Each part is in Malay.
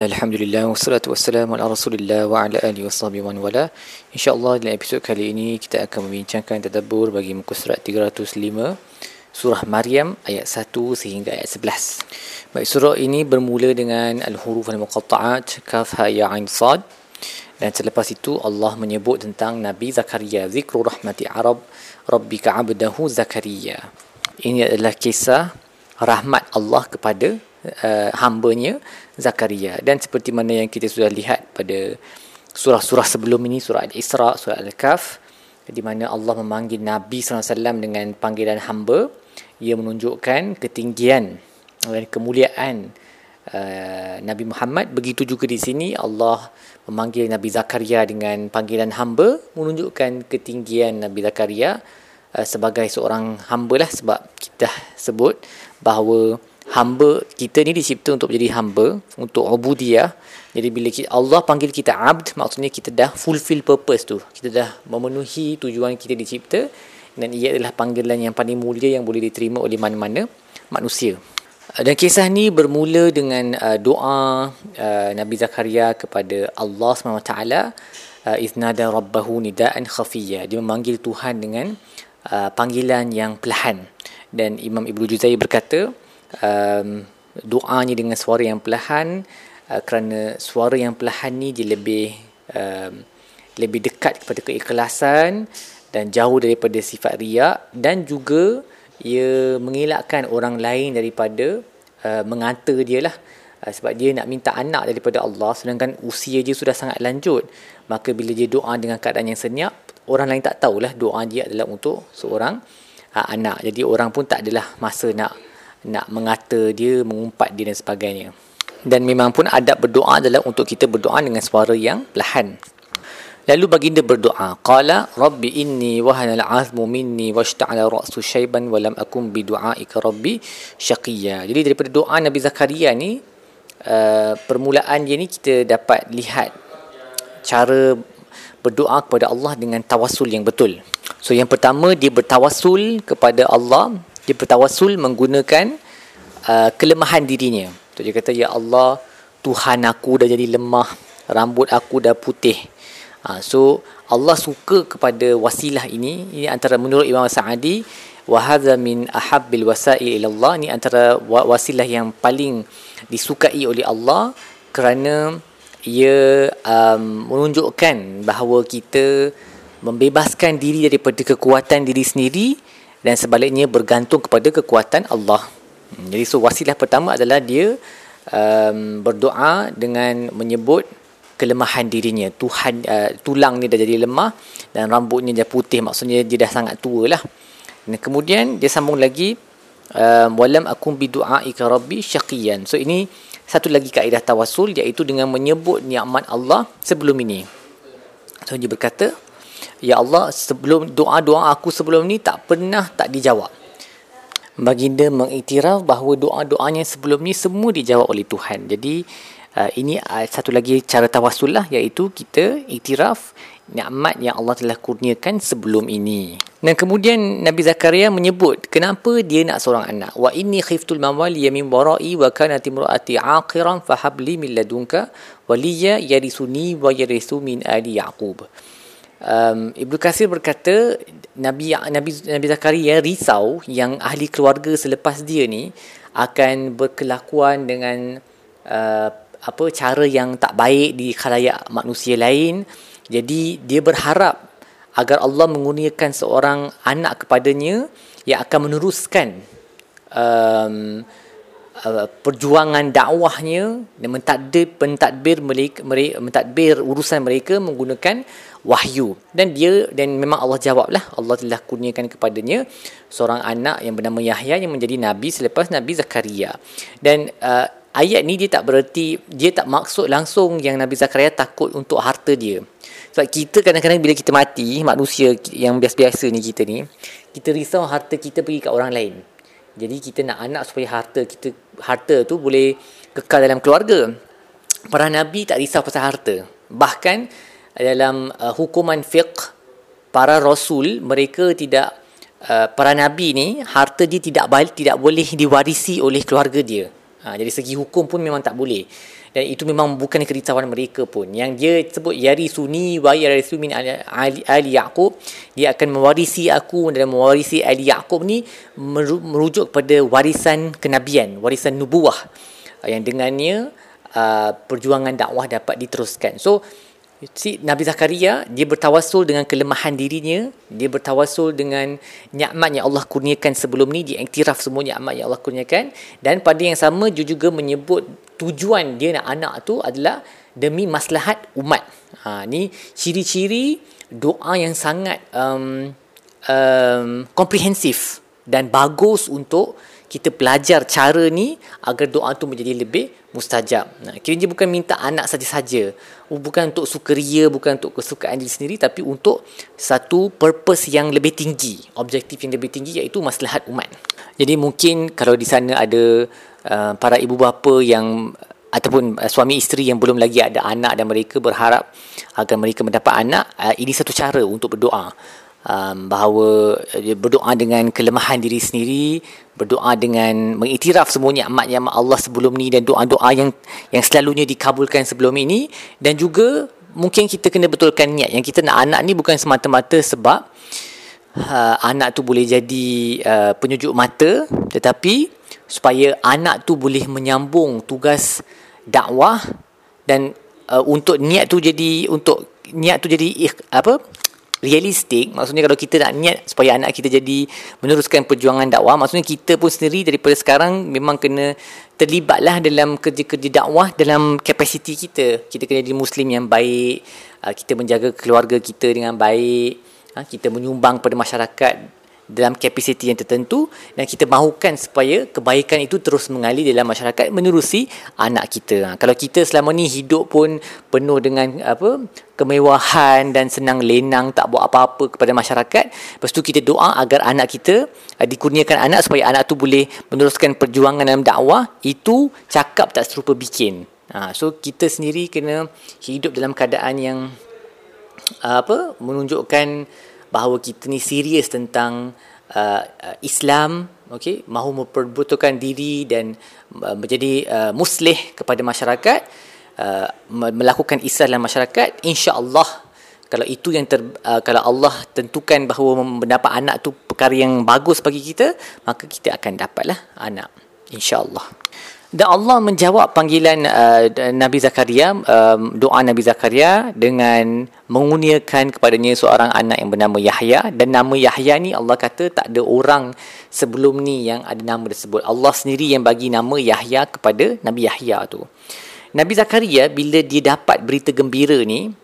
Alhamdulillah wassalatu wassalamu ala Rasulillah wa ala alihi washabihi wa wala. Insya-Allah dalam episod kali ini kita akan membincangkan tadabbur bagi muka surat 305 surah Maryam ayat 1 sehingga ayat 11. Baik surah ini bermula dengan al-huruf al-muqatta'at kaf ha ya ain sad dan selepas itu Allah menyebut tentang Nabi Zakaria zikru rahmati Arab rabbika abdahu Zakaria. Ini adalah kisah rahmat Allah kepada uh, hambanya Zakaria. Dan seperti mana yang kita sudah lihat pada surah-surah sebelum ini surah Al-Isra, surah Al-Kahf di mana Allah memanggil Nabi SAW dengan panggilan hamba. Ia menunjukkan ketinggian dan kemuliaan uh, Nabi Muhammad. Begitu juga di sini Allah memanggil Nabi Zakaria dengan panggilan hamba menunjukkan ketinggian Nabi Zakaria uh, sebagai seorang hamba lah sebab kita sebut bahawa hamba kita ni dicipta untuk menjadi hamba untuk ubudiyah. Jadi bila kita, Allah panggil kita abd maksudnya kita dah fulfill purpose tu. Kita dah memenuhi tujuan kita dicipta dan ia adalah panggilan yang paling mulia yang boleh diterima oleh mana-mana manusia. Dan kisah ni bermula dengan uh, doa uh, Nabi Zakaria kepada Allah SWT uh, iznada rabbahu nidaan khafiyya. Dia memanggil Tuhan dengan uh, panggilan yang perlahan. Dan Imam Ibnu Juzai berkata um, doanya dengan suara yang perlahan uh, kerana suara yang perlahan ni dia lebih um, lebih dekat kepada keikhlasan dan jauh daripada sifat riak dan juga ia mengelakkan orang lain daripada uh, mengata dia lah uh, sebab dia nak minta anak daripada Allah sedangkan usia dia sudah sangat lanjut. Maka bila dia doa dengan keadaan yang senyap orang lain tak tahulah doa dia adalah untuk seorang uh, anak. Jadi orang pun tak adalah masa nak nak mengata dia, mengumpat dia dan sebagainya. Dan memang pun adab berdoa adalah untuk kita berdoa dengan suara yang perlahan. Lalu baginda berdoa, qala rabbi inni wahana al'azmu minni washta'ala ra'su syaiban wa lam akum bi du'aika rabbi syaqiyya. Jadi daripada doa Nabi Zakaria ni uh, permulaan dia ni kita dapat lihat cara berdoa kepada Allah dengan tawasul yang betul. So yang pertama dia bertawasul kepada Allah dia bertawasul menggunakan uh, kelemahan dirinya. Tu dia kata ya Allah, Tuhan aku dah jadi lemah, rambut aku dah putih. Uh, so Allah suka kepada wasilah ini. Ini antara menurut Imam Sa'adi wa hadza min ahabbil wasa'il ila Allah ni antara wasilah yang paling disukai oleh Allah kerana ia um, menunjukkan bahawa kita membebaskan diri daripada kekuatan diri sendiri dan sebaliknya bergantung kepada kekuatan Allah. Hmm, jadi so wasilah pertama adalah dia um, berdoa dengan menyebut kelemahan dirinya. Tuhan uh, tulang ni dah jadi lemah dan rambutnya dah putih maksudnya dia dah sangat tua lah. Dan kemudian dia sambung lagi um, walam akum bi du'aika rabbi syaqiyan. So ini satu lagi kaedah tawasul iaitu dengan menyebut nikmat Allah sebelum ini. So dia berkata Ya Allah, sebelum doa-doa aku sebelum ni tak pernah tak dijawab. Baginda mengiktiraf bahawa doa-doanya sebelum ni semua dijawab oleh Tuhan. Jadi uh, ini uh, satu lagi cara tawasul lah iaitu kita iktiraf nikmat yang Allah telah kurniakan sebelum ini. Dan kemudian Nabi Zakaria menyebut kenapa dia nak seorang anak. Wa inni khiftul mawali min wara'i wa kanat imraati aqiran fahabli min ladunka waliya yarisuni wa yarisu min ali Yaqub um, Ibnu Kasir berkata Nabi Nabi Nabi Zakaria risau yang ahli keluarga selepas dia ni akan berkelakuan dengan uh, apa cara yang tak baik di khalayak manusia lain. Jadi dia berharap agar Allah mengurniakan seorang anak kepadanya yang akan meneruskan um, uh, perjuangan dakwahnya dan mentadbir pentadbir mereka, mereka mentadbir urusan mereka menggunakan wahyu. Dan dia dan memang Allah jawablah Allah telah kurniakan kepadanya seorang anak yang bernama Yahya yang menjadi nabi selepas Nabi Zakaria. Dan uh, ayat ni dia tak bererti dia tak maksud langsung yang Nabi Zakaria takut untuk harta dia. Sebab kita kadang-kadang bila kita mati manusia yang biasa-biasa ni kita ni kita risau harta kita pergi kat orang lain jadi kita nak anak supaya harta kita harta tu boleh kekal dalam keluarga. Para nabi tak risau pasal harta. Bahkan dalam uh, hukuman fiqh para rasul mereka tidak uh, para nabi ni harta dia tidak balik tidak boleh diwarisi oleh keluarga dia. Ha, jadi segi hukum pun memang tak boleh dan itu memang bukan kerisauan mereka pun. Yang dia sebut yari suni wa yarisu min ali, ali yaqub. Dia akan mewarisi aku dan mewarisi ali yaqub ni merujuk kepada warisan kenabian warisan nubuah. Yang dengannya uh, perjuangan dakwah dapat diteruskan. So si Nabi Zakaria dia bertawasul dengan kelemahan dirinya dia bertawasul dengan nikmat yang Allah kurniakan sebelum ni dia iktiraf semua nikmat yang Allah kurniakan. Dan pada yang sama dia juga menyebut tujuan dia nak anak tu adalah demi maslahat umat. Ha ni ciri-ciri doa yang sangat um, um, komprehensif dan bagus untuk kita belajar cara ni agar doa tu menjadi lebih mustajab. Nah, kiranya bukan minta anak saja-saja. Bukan untuk sukaria, bukan untuk kesukaan diri sendiri tapi untuk satu purpose yang lebih tinggi, objektif yang lebih tinggi iaitu maslahat umat. Jadi mungkin kalau di sana ada uh, para ibu bapa yang ataupun uh, suami isteri yang belum lagi ada anak dan mereka berharap agar mereka mendapat anak, uh, ini satu cara untuk berdoa um, bahawa dia berdoa dengan kelemahan diri sendiri berdoa dengan mengiktiraf semua nikmat-nikmat Allah sebelum ni dan doa-doa yang yang selalunya dikabulkan sebelum ini. Dan juga mungkin kita kena betulkan niat. Yang kita nak anak ni bukan semata-mata sebab uh, anak tu boleh jadi uh, penyujuk mata tetapi supaya anak tu boleh menyambung tugas dakwah dan uh, untuk niat tu jadi untuk niat tu jadi apa realistik maksudnya kalau kita nak niat supaya anak kita jadi meneruskan perjuangan dakwah maksudnya kita pun sendiri daripada sekarang memang kena terlibatlah dalam kerja-kerja dakwah dalam kapasiti kita. Kita kena jadi muslim yang baik ah, kita menjaga keluarga kita dengan baik ah, kita menyumbang pada masyarakat dalam kapasiti yang tertentu dan kita mahukan supaya kebaikan itu terus mengalir dalam masyarakat menerusi anak kita. Ha, kalau kita selama ni hidup pun penuh dengan apa kemewahan dan senang lenang tak buat apa-apa kepada masyarakat, lepas tu kita doa agar anak kita uh, dikurniakan anak supaya anak tu boleh meneruskan perjuangan dalam dakwah, itu cakap tak serupa bikin. Ha, so kita sendiri kena hidup dalam keadaan yang apa menunjukkan bahawa kita ni serius tentang uh, uh, Islam okey mahu memperbetulkan diri dan uh, menjadi uh, muslih kepada masyarakat uh, melakukan islah dalam masyarakat insya-Allah kalau itu yang ter, uh, kalau Allah tentukan bahawa mendapat anak tu perkara yang bagus bagi kita maka kita akan dapatlah anak insya-Allah dan Allah menjawab panggilan uh, Nabi Zakaria, um, doa Nabi Zakaria dengan menguniakan kepadanya seorang anak yang bernama Yahya dan nama Yahya ni Allah kata tak ada orang sebelum ni yang ada nama tersebut. Allah sendiri yang bagi nama Yahya kepada Nabi Yahya tu. Nabi Zakaria bila dia dapat berita gembira ni,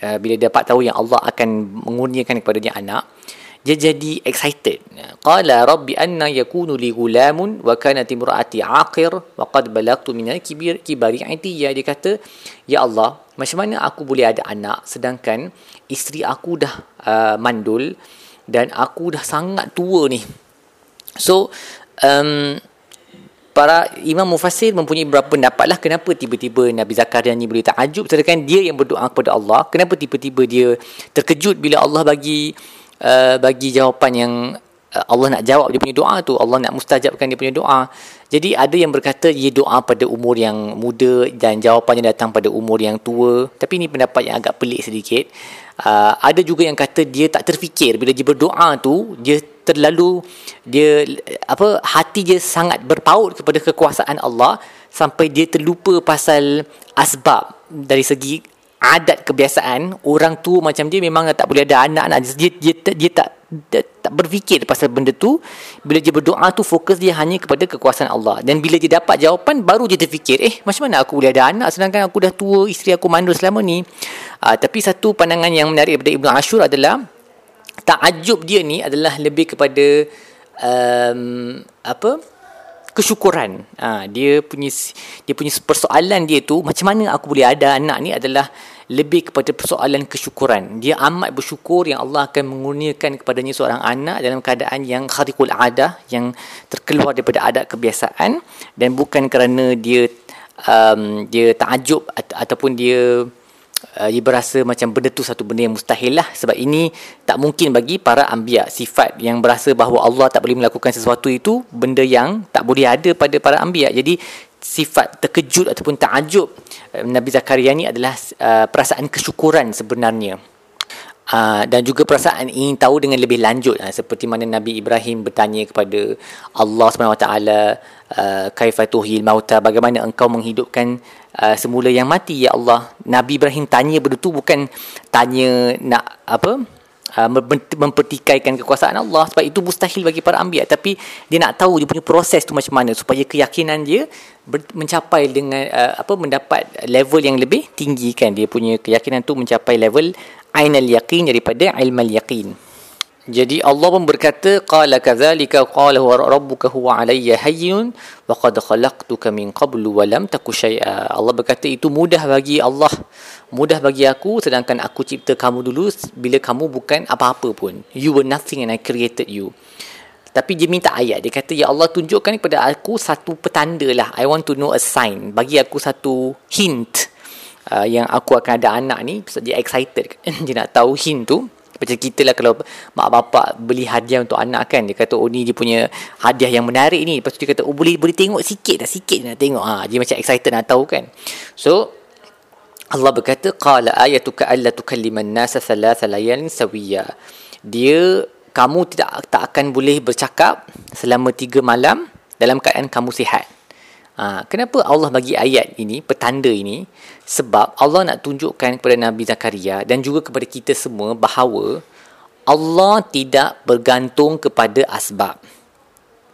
uh, bila dia dapat tahu yang Allah akan mengurniakan kepadanya anak, dia jadi excited. Qala rabbi anna yakunu li gulamun wa kanat imraati aqir wa qad balagtu min al-kibir kibari itiya. Dia kata, "Ya Allah, macam mana aku boleh ada anak sedangkan isteri aku dah uh, mandul dan aku dah sangat tua ni." So, um, para imam mufassir mempunyai beberapa pendapat lah kenapa tiba-tiba Nabi Zakaria ni boleh takjub sedangkan dia yang berdoa kepada Allah kenapa tiba-tiba dia terkejut bila Allah bagi uh, bagi jawapan yang uh, Allah nak jawab dia punya doa tu Allah nak mustajabkan dia punya doa. Jadi ada yang berkata dia doa pada umur yang muda dan jawapannya datang pada umur yang tua. Tapi ini pendapat yang agak pelik sedikit. Uh, ada juga yang kata dia tak terfikir. Bila dia berdoa tu dia terlalu dia apa hati dia sangat berpaut kepada kekuasaan Allah sampai dia terlupa pasal asbab dari segi adat kebiasaan orang tu macam dia memang tak boleh ada anak-anak dia, dia, dia, dia tak dia tak berfikir pasal benda tu. Bila dia berdoa tu fokus dia hanya kepada kekuasaan Allah. Dan bila dia dapat jawapan baru dia terfikir eh macam mana aku boleh ada anak sedangkan aku dah tua isteri aku mandul selama ni? Uh, tapi satu pandangan yang menarik daripada Ibnu Ashur adalah takajub dia ni adalah lebih kepada um, apa kesyukuran. Ha, dia punya dia punya persoalan dia tu macam mana aku boleh ada anak ni adalah lebih kepada persoalan kesyukuran. Dia amat bersyukur yang Allah akan mengurniakan kepadanya seorang anak dalam keadaan yang khariqul adah yang terkeluar daripada adat kebiasaan dan bukan kerana dia um, dia takjub ataupun dia uh, dia berasa macam benda tu satu benda yang mustahil lah. Sebab ini tak mungkin bagi para ambiak sifat yang berasa bahawa Allah tak boleh melakukan sesuatu itu benda yang tak boleh ada pada para ambiak jadi sifat terkejut ataupun takjub uh, Nabi Zakaria ni adalah uh, perasaan kesyukuran sebenarnya. Uh, dan juga perasaan ingin tahu dengan lebih lanjut. Uh, seperti mana Nabi Ibrahim bertanya kepada Allah SWT uh, kaifatuhil mauta? Bagaimana engkau menghidupkan uh, semula yang mati ya Allah. Nabi Ibrahim tanya benda tu bukan tanya nak apa uh, mempertikaikan kekuasaan Allah sebab itu mustahil bagi para anbiya tapi dia nak tahu dia punya proses tu macam mana supaya keyakinan dia ber, mencapai dengan uh, apa mendapat level yang lebih tinggi kan. Dia punya keyakinan tu mencapai level ainal yaqin daripada ilmal yaqin jadi Allah pun berkata qala kadzalika qala huwa rabbuka huwa alayya hayyun wa qad khalaqtuka min qablu wa lam taku syai'a. Allah berkata itu mudah bagi Allah, mudah bagi aku sedangkan aku cipta kamu dulu bila kamu bukan apa-apa pun. You were nothing and I created you. Tapi dia minta ayat. Dia kata, Ya Allah tunjukkan kepada aku satu petanda lah. I want to know a sign. Bagi aku satu hint. Uh, yang aku akan ada anak ni. Dia excited. dia nak tahu hint tu. Macam kita lah kalau mak bapak beli hadiah untuk anak kan. Dia kata, oh ni dia punya hadiah yang menarik ni. Lepas tu dia kata, oh boleh boleh tengok sikit dah. Sikit nak tengok. Ha, dia macam excited nak tahu kan. So, Allah berkata, Qala ayatuka alla tukalliman nasa thalatha layalin sawiya. Dia, kamu tidak tak akan boleh bercakap selama tiga malam dalam keadaan kamu sihat. Ha, kenapa Allah bagi ayat ini, petanda ini? Sebab Allah nak tunjukkan kepada Nabi Zakaria dan juga kepada kita semua bahawa Allah tidak bergantung kepada asbab.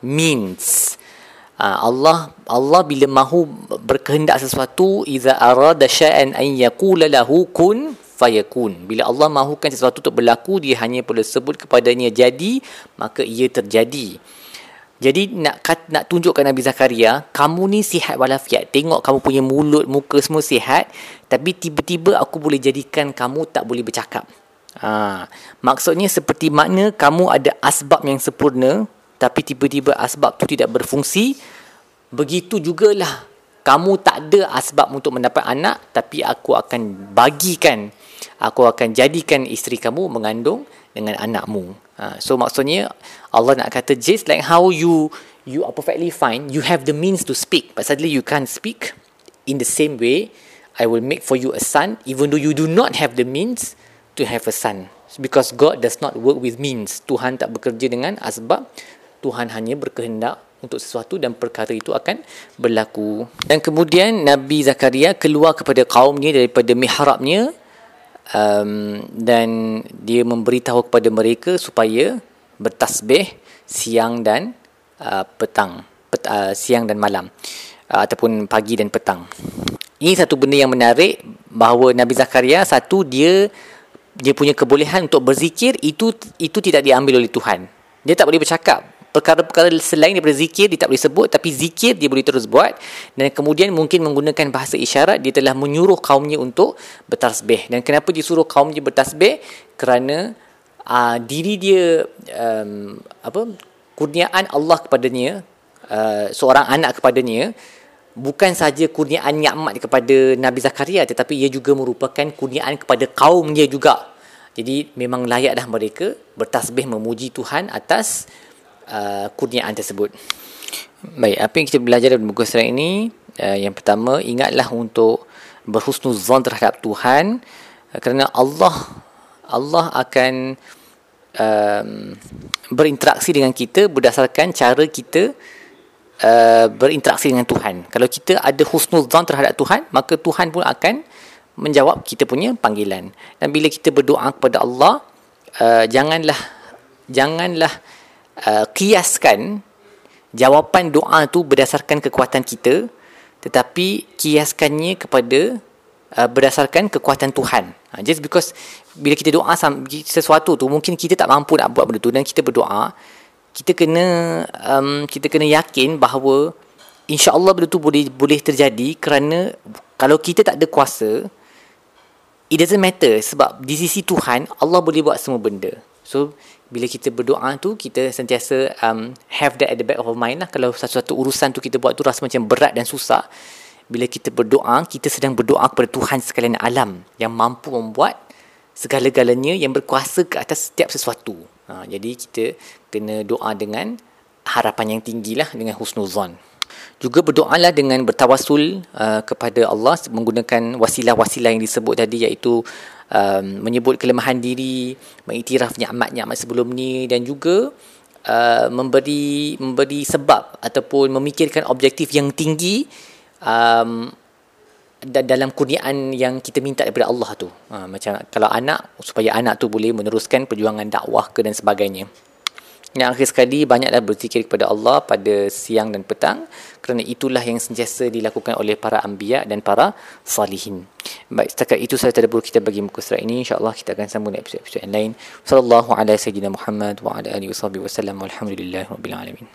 Means. Ha, Allah Allah bila mahu berkehendak sesuatu, iza arada syai'an an yaqula lahu kun fayakun. Bila Allah mahukan sesuatu untuk berlaku, dia hanya perlu sebut kepadanya jadi, maka ia terjadi. Jadi nak kat, nak tunjukkan Nabi Zakaria, kamu ni sihat walafiat. Tengok kamu punya mulut, muka semua sihat, tapi tiba-tiba aku boleh jadikan kamu tak boleh bercakap. Ha, maksudnya seperti makna kamu ada asbab yang sempurna, tapi tiba-tiba asbab tu tidak berfungsi. Begitu jugalah kamu tak ada asbab untuk mendapat anak, tapi aku akan bagikan, aku akan jadikan isteri kamu mengandung dengan anakmu. Ha, so maksudnya Allah nak kata just like how you you are perfectly fine, you have the means to speak, but suddenly you can't speak. In the same way, I will make for you a son, even though you do not have the means to have a son. Because God does not work with means. Tuhan tak bekerja dengan asbab. Tuhan hanya berkehendak untuk sesuatu dan perkara itu akan berlaku. Dan kemudian Nabi Zakaria keluar kepada kaumnya daripada mihrabnya um, dan dia memberitahu kepada mereka supaya bertasbih siang dan uh, petang pet, uh, siang dan malam uh, ataupun pagi dan petang. Ini satu benda yang menarik bahawa Nabi Zakaria satu dia dia punya kebolehan untuk berzikir itu itu tidak diambil oleh Tuhan. Dia tak boleh bercakap perkara-perkara selain daripada zikir dia tak boleh sebut tapi zikir dia boleh terus buat. Dan kemudian mungkin menggunakan bahasa isyarat dia telah menyuruh kaumnya untuk bertasbih. Dan kenapa dia suruh kaumnya bertasbih? Kerana uh, diri dia um, apa kurniaan Allah kepadanya uh, seorang anak kepadanya bukan saja kurniaan nikmat kepada Nabi Zakaria tetapi ia juga merupakan kurniaan kepada kaum dia juga. Jadi memang layaklah mereka bertasbih memuji Tuhan atas uh, kurniaan tersebut. Baik, apa yang kita belajar dalam buku surat ini? Uh, yang pertama, ingatlah untuk berhusnuzan terhadap Tuhan uh, kerana Allah Allah akan um, berinteraksi dengan kita berdasarkan cara kita uh, berinteraksi dengan Tuhan. Kalau kita ada husnuzan terhadap Tuhan, maka Tuhan pun akan menjawab kita punya panggilan. Dan bila kita berdoa kepada Allah, uh, janganlah janganlah uh, kiaskan jawapan doa tu berdasarkan kekuatan kita tetapi kiaskannya kepada uh, berdasarkan kekuatan Tuhan. Uh, just because bila kita doa sesuatu tu mungkin kita tak mampu nak buat benda tu dan kita berdoa kita kena um, kita kena yakin bahawa insya-Allah benda tu boleh boleh terjadi kerana kalau kita tak ada kuasa it doesn't matter sebab di sisi Tuhan Allah boleh buat semua benda so bila kita berdoa tu kita sentiasa um, have that at the back of our mind lah. Kalau satu-satu urusan tu kita buat tu rasa macam berat dan susah bila kita berdoa kita sedang berdoa kepada Tuhan sekalian alam yang mampu membuat segala-galanya yang berkuasa ke atas setiap sesuatu. Ha, jadi kita kena doa dengan harapan yang tinggi lah dengan husnuzon. Juga berdoalah dengan bertawasul uh, kepada Allah menggunakan wasilah-wasilah yang disebut tadi iaitu um, menyebut kelemahan diri, mengiktiraf nikmat-nikmat sebelum ni dan juga uh, memberi memberi sebab ataupun memikirkan objektif yang tinggi um, dalam kurniaan yang kita minta daripada Allah tu. Ha, macam kalau anak supaya anak tu boleh meneruskan perjuangan dakwah ke dan sebagainya. Yang akhir sekali banyaklah berzikir kepada Allah pada siang dan petang kerana itulah yang sentiasa dilakukan oleh para anbiya dan para salihin. Baik, setakat itu saya tadabbur kita bagi muka surat ini. InsyaAllah kita akan sambung episod-episod yang lain. Sallallahu ala sayyidina Muhammad wa ala alihi wa wa sallam. Rabbil alamin.